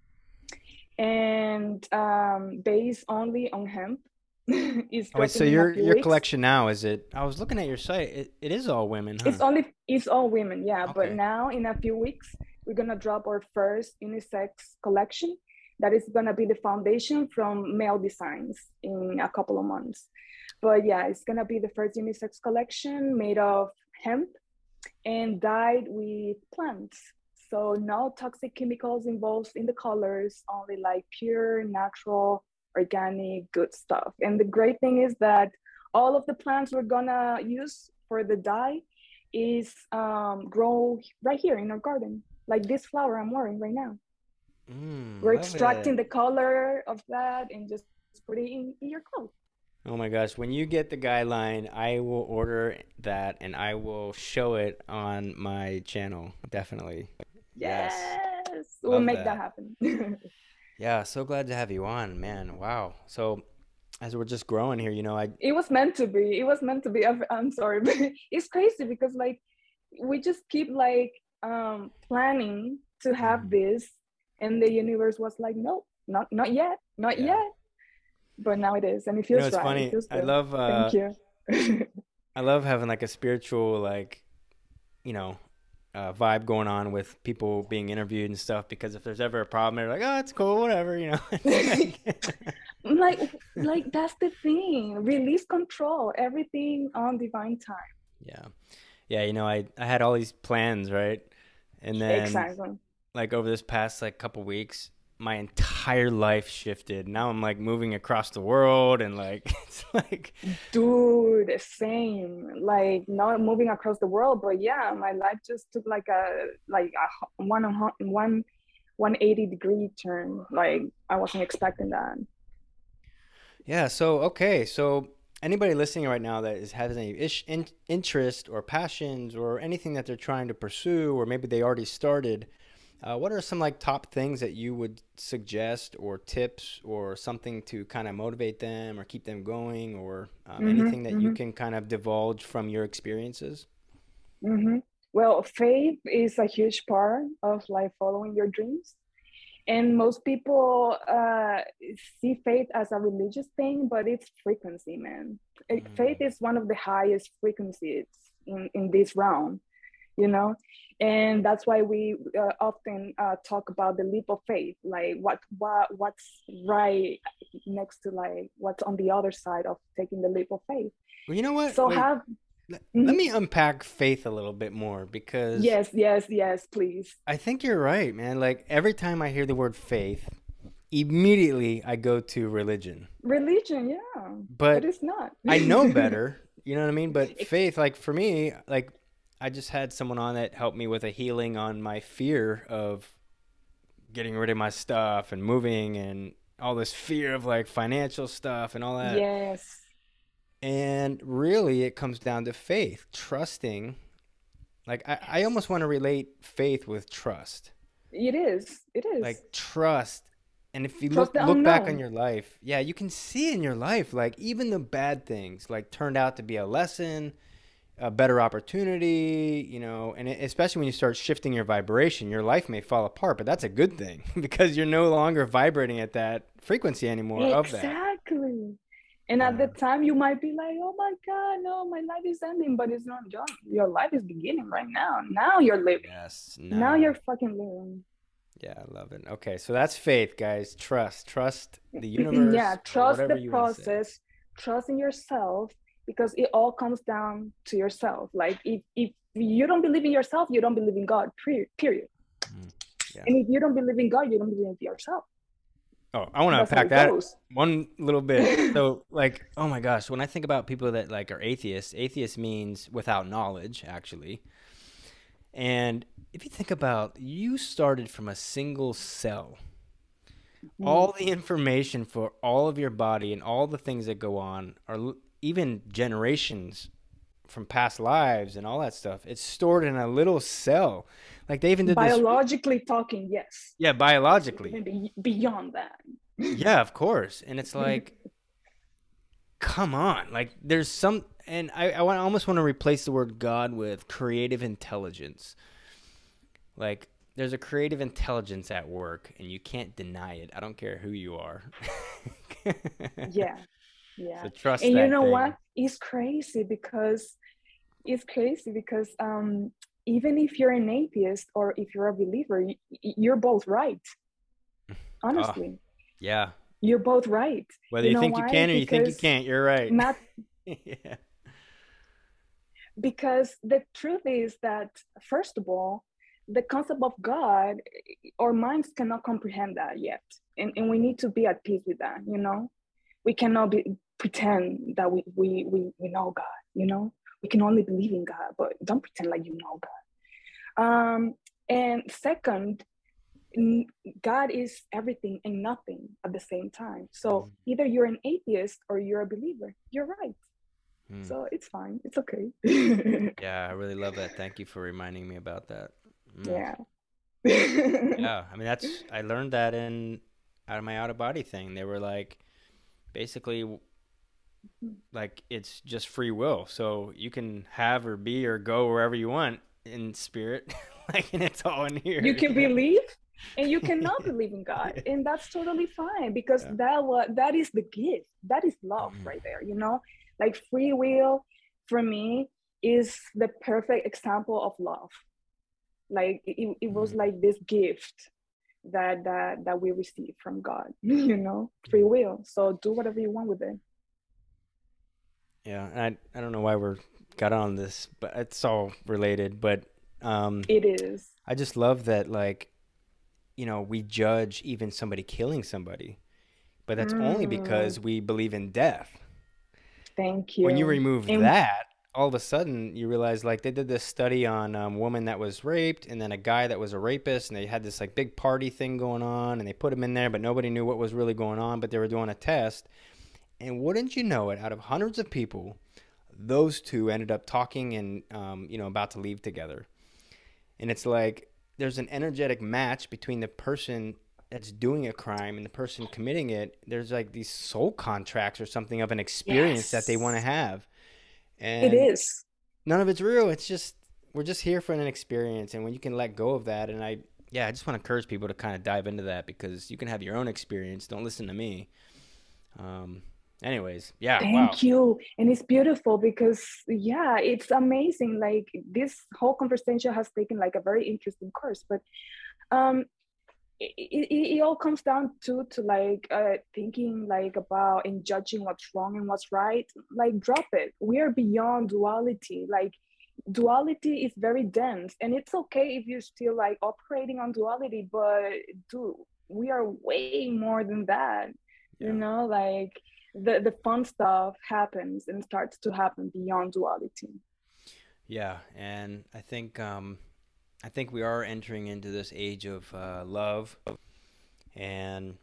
and um, based only on hemp. is oh, wait, so your your weeks. collection now is it? I was looking at your site. It, it is all women. Huh? It's only it's all women, yeah. Okay. But now in a few weeks, we're gonna drop our first unisex collection. That is gonna be the foundation from male designs in a couple of months. But yeah, it's gonna be the first unisex collection made of hemp and dyed with plants. So no toxic chemicals involved in the colors, only like pure, natural, organic, good stuff. And the great thing is that all of the plants we're gonna use for the dye is um, grow right here in our garden, like this flower I'm wearing right now. Mm, We're extracting it. the color of that and just put it in, in your clothes. Oh my gosh, when you get the guideline, I will order that and I will show it on my channel. Definitely. Yes. Yes, we'll Love make that. that happen. Yeah, so glad to have you on, man. Wow. So as we're just growing here, you know, I it was meant to be. It was meant to be. I'm, sorry, but it's crazy because like we just keep like um planning to have Mhm. this, and the universe was like, no, not not yet, not Yeah. yet. But now it is, and it you know feels it's right. funny. It feels I love uh Thank you. I love having like a spiritual like, you know, uh, vibe going on with people being interviewed and stuff because if there's ever a problem, they're like, "Oh, it's cool, whatever," you know. Like- like like that's the thing. Release control. Everything on divine time. Yeah. Yeah, you know, I I had all these plans, right? And then exactly. Like over this past like couple weeks, my entire life shifted. Now I'm like moving across the world and like it's like Dude, same. Like not moving across the world, but yeah, my life just took like a like a one one 180 degree turn. Like I wasn't expecting that. Yeah, so okay, so anybody listening right now that is has any ish, in, interest or passions or anything that they're trying to pursue, or maybe they already started, uh, what are some like top things that you would suggest, or tips, or something to kind of motivate them or keep them going, or um, hmm anything that you hmm can kind of divulge from your experiences? hmm Well, faith is a huge part of like following your dreams. And most people uh, see faith as a religious thing, but it's frequency, man. Faith Mm, is one of the highest frequencies in, in this realm, you know? And that's why we uh, often uh, talk about the leap of faith, like what, what what's right next to like what's on the other side of taking the leap of faith. Well, you know what? So Wait, have let, mhm. let me unpack faith a little bit more because yes, yes, yes, please. I think you're right, man. Like every time I hear the word faith, immediately I go to religion. Religion, yeah, but But it's not. I know better, you know what I mean? But faith, like for me, like I just had someone on that helped me with a healing on my fear of getting rid of my stuff and moving and all this fear of like financial stuff and all that. Yes, And really, it comes down to faith, trusting. Like, I, I almost want to relate faith with trust. it is. It is. Like, trust. And if you Trust look look back on your life, yeah, you can see in your life, like even the bad things, like turned out to be a lesson, a better opportunity, you know, and especially when you start shifting your vibration, your life may fall apart, but that's a good thing because you're no longer vibrating at that frequency anymore. Exactly. And at the time, you might be like, oh my God, no, my life is ending, but it's not done. Your life is beginning right now. Now you're living. Yes. Now No. you're fucking living. Yeah, I love it. Okay, so that's faith, guys. Trust. Trust the universe. Yeah, trust the you wanna say. process, trust in yourself, because it all comes down to yourself. Like if if you don't believe in yourself, you don't believe in God. Period. Mm, yeah. And if you don't believe in God, you don't believe in yourself. Oh, I want to unpack that goes. one little bit. So, like, oh my gosh, when I think about people that like are atheists, atheist means without knowledge, actually. And if you think about, you started from a single cell. Mm. All the information for all of your body and all the things that go on are even generations from past lives and all that stuff. It's stored in a little cell. Like they even did this, Biologically talking, yes. yeah, biologically. Even be- beyond that. Yeah, of course. And it's like, come on. Like, there's some, and I, I want, I almost want to replace the word God with creative intelligence. Like, there's a creative intelligence at work, and you can't deny it. I don't care who you are. Yeah. Yeah. So trust and you know thing. what it's crazy because it's crazy because um even if you're an atheist or if you're a believer you're both right honestly Yeah. you're both right Whether you, know think you can or you think you can't, you're right. not yeah. because the truth is that first of all the concept of god our minds cannot comprehend that yet and, and we need to be at peace with that you know we cannot be pretend that we we we, we know god you know? We can only believe in god but don't pretend like you know god. Um and second god is everything and nothing at the same time. So mm. either you're an atheist or you're a believer you're right. Mm. so it's fine it's okay. Yeah i really love that. Thank you for reminding me about that. Mm. yeah. Yeah i mean that's i learned that in out of my out of body thing. They were like basically like it's just free will so you can have or be or go wherever you want in spirit like and it's all in here you can believe and you cannot believe in god and that's totally fine because yeah. that was that is the gift that is love mm. right there you know like free will for me is the perfect example of love like it, it was mm. like this gift that that that we receive from god you know free mm. will. So do whatever you want with it. Yeah i i don't know why we're got on this but it's all related but um it is. I just love that like you know we judge even somebody killing somebody but that's mm. only because we believe in death. Thank you when you. remove and- that all of a sudden you realize like they did this study on a um, woman that was raped and then a guy that was a rapist and they had this like big party thing going on and they put him in there but nobody knew what was really going on but they were doing a test. And wouldn't you know it out of hundreds of people those two ended up talking and um, you know about to leave together. And it's like there's an energetic match between the person that's doing a crime and the person committing it. There's like these soul contracts or something of an experience yes. that they want to have and it is. None of it's real. It's just we're just here for an experience, and when you can let go of that, and I yeah, I just want to encourage people to kind of dive into that because you can have your own experience. Don't listen to me. Um. Anyways, yeah. Thank wow. you, and it's beautiful because yeah, it's amazing. Like this whole conversation has taken like a very interesting course, but um it, it, it, all comes down to to like uh, thinking like about and judging what's wrong and what's right. Like drop it. We are beyond duality. Like duality is very dense. And it's okay if you're still like operating on duality but do we are way more than that. Yeah. you know like the the fun stuff happens and starts to happen beyond duality. Yeah. And i think um I think we are entering into this age of uh, love, and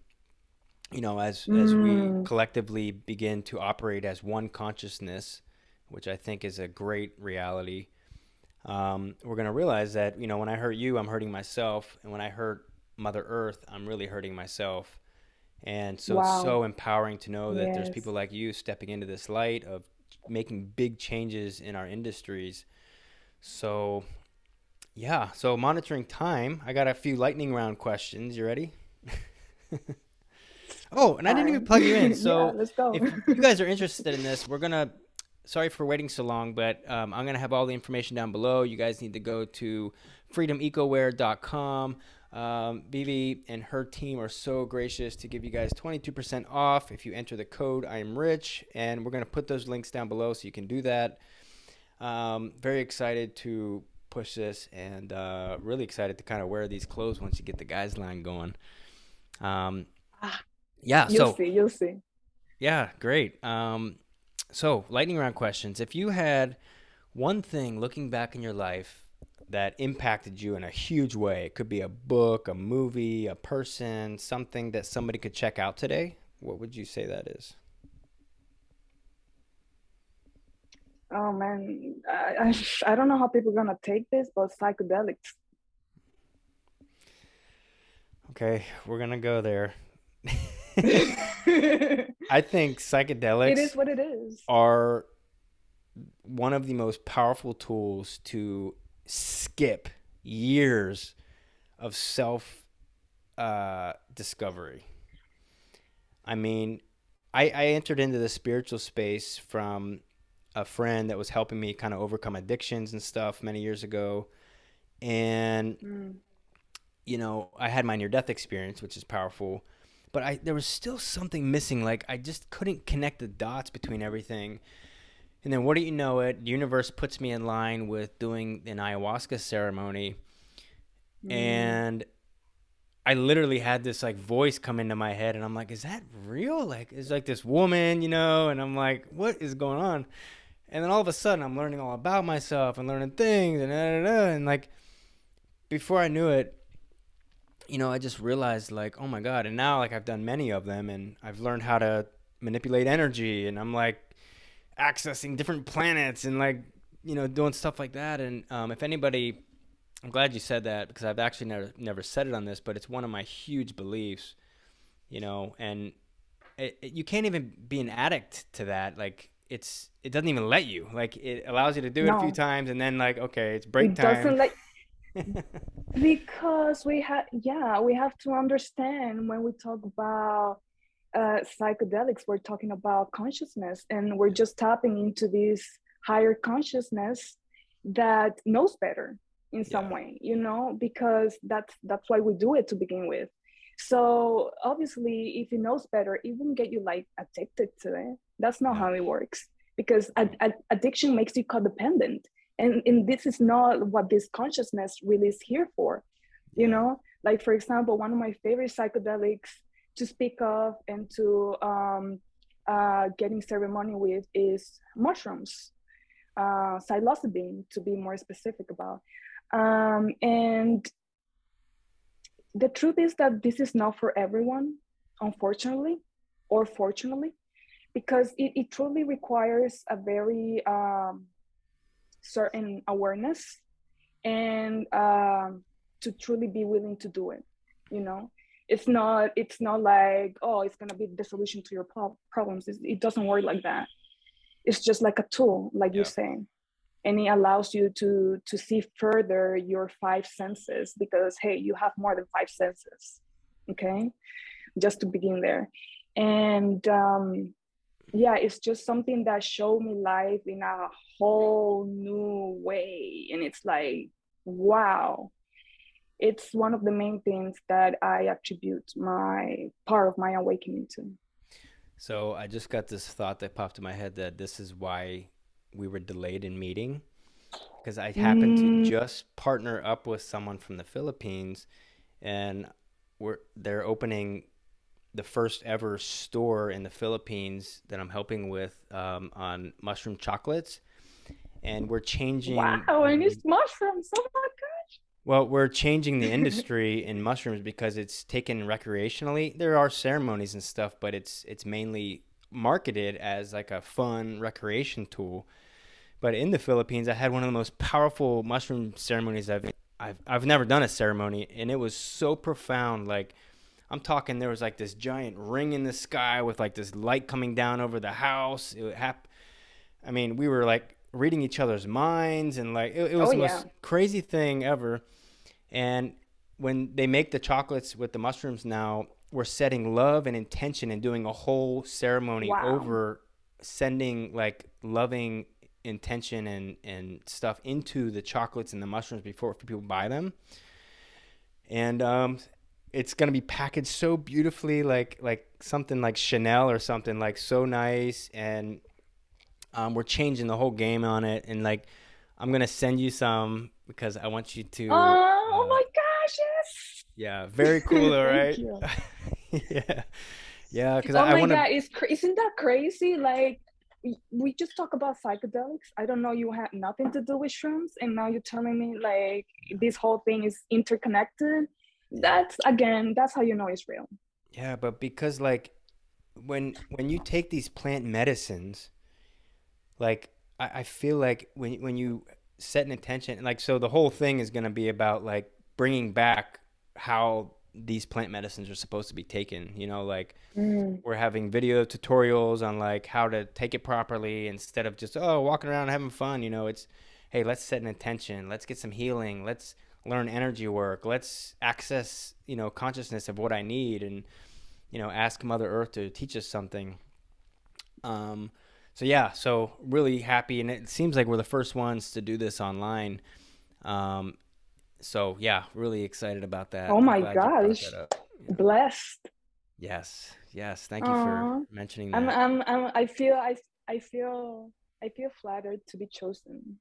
you know, as mm. as we mm. collectively begin to operate as one consciousness, which I think is a great reality, um, we're going to realize that you know, when I hurt you, I'm hurting myself, and when I hurt Mother Earth, I'm really hurting myself. And so wow. it's so empowering to know that yes. there's people like you stepping into this light of making big changes in our industries. So yeah. So monitoring time. I got a few lightning round questions. You ready? oh, and I didn't even plug you in. So yeah, let's go. if you guys are interested in this, we're gonna. Sorry for waiting so long, but um, I'm gonna have all the information down below. You guys need to go to freedomecowear.com. Um, Vivi and her team are so gracious to give you guys 22% off if you enter the code I am rich, and we're gonna put those links down below so you can do that. Um, very excited to push this, and uh, really excited to kind of wear these clothes once you get the guys line going. Um, ah, yeah, you'll so see, you'll see. Yeah, great. Um, so lightning round questions. If you had one thing looking back in your life that impacted you in a huge way, it could be a book, a movie, a person, something that somebody could check out today. What would you say that is? Oh man, I, I, I don't know how people are gonna take this, but psychedelics. Okay, we're gonna go there. I think psychedelics. It is what it is. Are one of the most powerful tools to skip years of self uh, discovery. I mean, I, I entered into the spiritual space from a friend that was helping me kind of overcome addictions and stuff many years ago. And, mm. you know, I had my near death experience, which is powerful. But I, there was still something missing. Like, I just couldn't connect the dots between everything. And then, what do you know it? The universe puts me in line with doing an ayahuasca ceremony. Mm. And I literally had this like voice come into my head, and I'm like, is that real? Like, it's like this woman, you know? And I'm like, what is going on? And then all of a sudden, I'm learning all about myself and learning things, and da, da, da, and like before I knew it, you know, I just realized like, oh my god! And now like I've done many of them, and I've learned how to manipulate energy, and I'm like accessing different planets, and like you know doing stuff like that. And um, if anybody, I'm glad you said that because I've actually never never said it on this, but it's one of my huge beliefs, you know, and it, it, you can't even be an addict to that, like it's it doesn't even let you. Like it allows you to do it a few times and then like okay it's break it time. doesn't like because we have yeah we have to understand when we talk about uh, psychedelics we're talking about consciousness and we're just tapping into this higher consciousness that knows better in some yeah. way you know because that's that's why we do it to begin with. So obviously if it knows better it won't get you like addicted to it that's not how it works because ad- ad- addiction makes you codependent. And, and this is not what this consciousness really is here for you know? Like for example one of my favorite psychedelics to speak of and to um, uh, getting ceremony with is mushrooms uh, psilocybin to be more specific about. Um, and the truth is that this is not for everyone unfortunately or fortunately because it, it truly requires a very um, certain awareness and um, to truly be willing to do it you know? It's not it's not like oh it's going to be the solution to your pro- problems. It's, it doesn't work like that. It's just like a tool like yeah. you're saying. And it allows you to to see further your five senses because hey you have more than five senses okay? Just to begin there. And um yeah it's just something that showed me life in a whole new way. And it's like wow. It's one of the main things that i attribute my part of my awakening to. So i just got this thought that popped in my head that this is why we were delayed in meeting. Because i happened mm. to just partner up with someone from the philippines and we're they're opening the first ever store in the Philippines that I'm helping with um, on mushroom chocolates, and we're changing. Wow, and it's mushrooms! Oh my gosh! Well, we're changing the industry in mushrooms because it's taken recreationally. There are ceremonies and stuff, but it's it's mainly marketed as like a fun recreation tool. But in the Philippines, I had one of the most powerful mushroom ceremonies I've I've I've never done a ceremony, and it was so profound, like I'm talking there was like this giant ring in the sky with like this light coming down over the house. It hap- I mean, we were like reading each other's minds and like it, it was oh, the yeah. most crazy thing ever. And when they make the chocolates with the mushrooms now, we're setting love and intention and doing a whole ceremony wow. over sending like loving intention and and stuff into the chocolates and the mushrooms before people buy them. And um, it's gonna be packaged so beautifully, like like something like Chanel or something like so nice, and um, we're changing the whole game on it. And like, I'm gonna send you some because I want you to. Oh, uh, oh my gosh! Yes. Yeah, very cool, all right. yeah, yeah. Because oh I, my want god, is isn't that crazy? Like we just talk about psychedelics. I don't know you had nothing to do with shrooms, and now you're telling me like this whole thing is interconnected that's again that's how you know it's real. Yeah but because like when when you take these plant medicines like i, I feel like when when you set an intention like so the whole thing is going to be about like bringing back how these plant medicines are supposed to be taken you know like mm. we're having video tutorials on like how to take it properly instead of just oh walking around having fun you know it's hey let's set an intention. Let's get some healing. Let's learn energy work. Let's access, you know, consciousness of what I need and, you know, ask Mother Earth to teach us something. Um, so yeah, so really happy, and it seems like we're the first ones to do this online. Um, so yeah, really excited about that. Oh my gosh, yeah. blessed. Yes, yes. Thank you for mentioning that. I'm, I'm, I'm, I feel, I, I feel, I feel flattered to be chosen,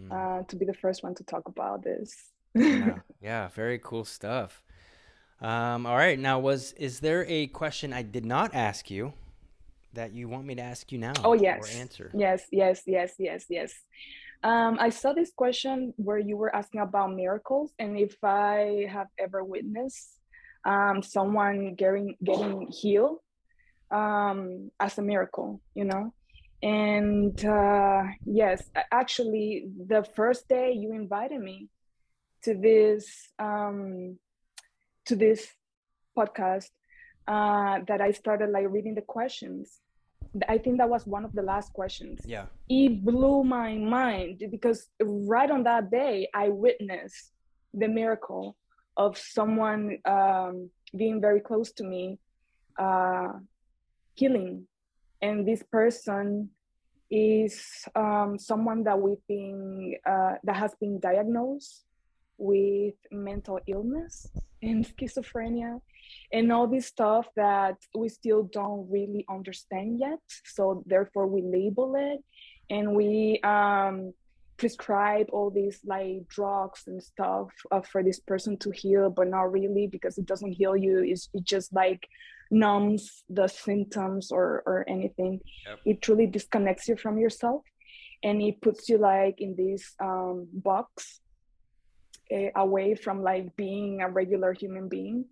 mm. uh, to be the first one to talk about this yeah, yeah, very cool stuff. Um, all right. Now, was is there a question I did not ask you that you want me to ask you now? Oh yes. Or answer? Yes, yes, yes, yes, yes. Um, I saw this question where you were asking about miracles and if I have ever witnessed um, someone getting getting healed um, as a miracle, you know. And uh, yes, actually, the first day you invited me to this um, to this podcast, uh, that I started like reading the questions. I think that was one of the last questions. Yeah. It blew my mind because right on that day, I witnessed the miracle of someone um, being very close to me, uh, healing. And this person is um, someone that we've been, uh, that has been diagnosed with mental illness and schizophrenia and all this stuff that we still don't really understand yet. So therefore we label it and we um, prescribe all these like drugs and stuff uh, for this person to heal, but not really because it doesn't heal you. It's, it just like numbs the symptoms or or anything. Yep. It truly disconnects you from yourself, and it puts you like in this um, box uh, away from like being a regular human being.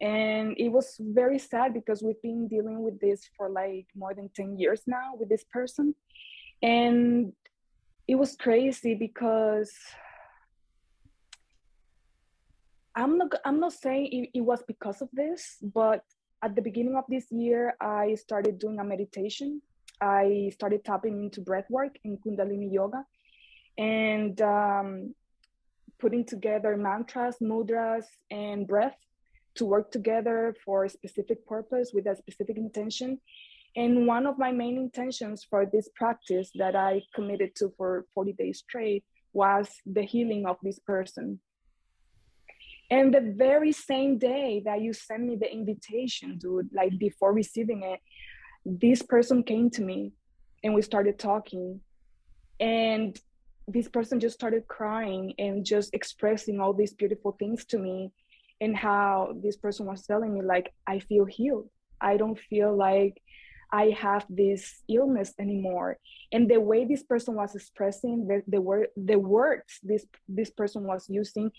And it was very sad because we've been dealing with this for like more than 10 years now with this person. And it was crazy because i'm not i'm not saying it, it was because of this but at the beginning of this year i started doing a meditation. I started tapping into breath work in kundalini yoga. And um, putting together mantras mudras and breath to work together for a specific purpose with a specific intention. And one of my main intentions for this practice that I committed to for 40 days straight was the healing of this person. And the very same day that you sent me the invitation, dude, like before receiving it, this person came to me and we started talking. And this person just started crying and just expressing all these beautiful things to me and how this person was telling me like i feel healed. I don't feel like i have this illness anymore. And the way this person was expressing the, the word the words this this person was using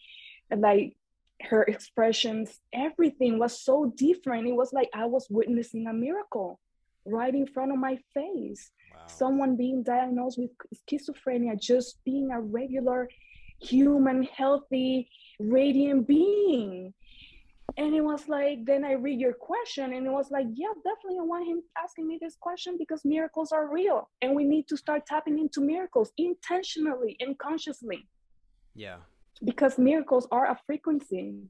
like her expressions everything was so different. It was like i was witnessing a miracle right in front of my face. Wow. someone being diagnosed with schizophrenia just being a regular human healthy radiant being. And it was like then i read your question and it was like yeah definitely i want him asking me this question because miracles are real and we need to start tapping into miracles intentionally and consciously. Yeah. Because miracles are a frequency.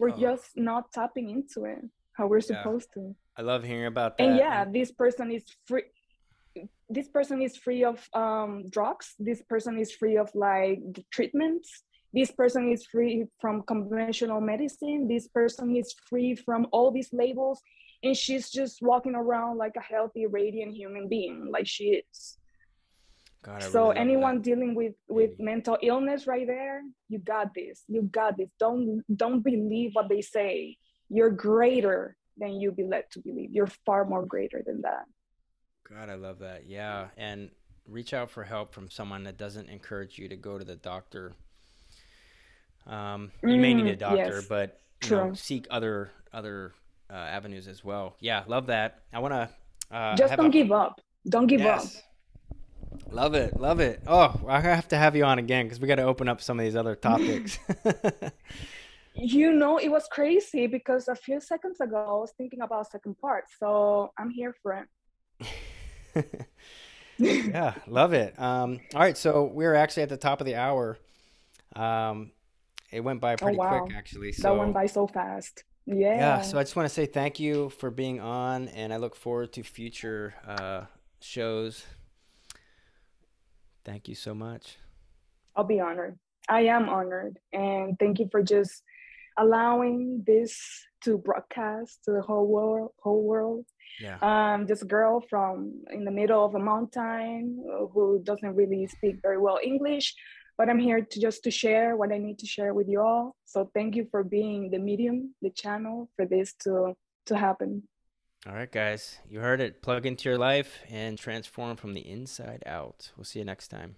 We're oh. just not tapping into it how we're yeah. supposed to. I love hearing about that and yeah this person is free this person is free of um, drugs. This person is free of like treatments. This person is free from conventional medicine. This person is free from all these labels. And she's just walking around like a healthy radiant human being like she is. God, so really anyone dealing with with Maybe. mental illness right there you got this. You got this. Don't don't believe what they say you're greater than you be led to believe you're far more greater than that god i love that yeah and reach out for help from someone that doesn't encourage you to go to the doctor um, you mm, may need a mm, doctor, yes. but you know, seek other other uh, avenues as well. Yeah, love that. I want to uh, just don't a... give up. Don't give yes. up. Love it, love it. Oh, I have to have you on again because we got to open up some of these other topics. you know, it was crazy because a few seconds ago I was thinking about second part, so I'm here for it. yeah, love it. Um, all right, so we're actually at the top of the hour. Um, it went by oh, pretty oh, wow. quick, actually. So, that went by so fast. Yeah. Yeah. So I just want to say thank you for being on, and I look forward to future uh, shows. Thank you so much. I'll be honored. I am honored, and thank you for just allowing this to broadcast to the whole world. Whole world. Yeah. Um, this girl from in the middle of a mountain uh, who doesn't really speak very well English but I'm here to just to share what I need to share with you all. So thank you for being the medium, the channel for this to to happen. All right, guys, you heard it. Plug into your life and transform from the inside out. We'll see you next time.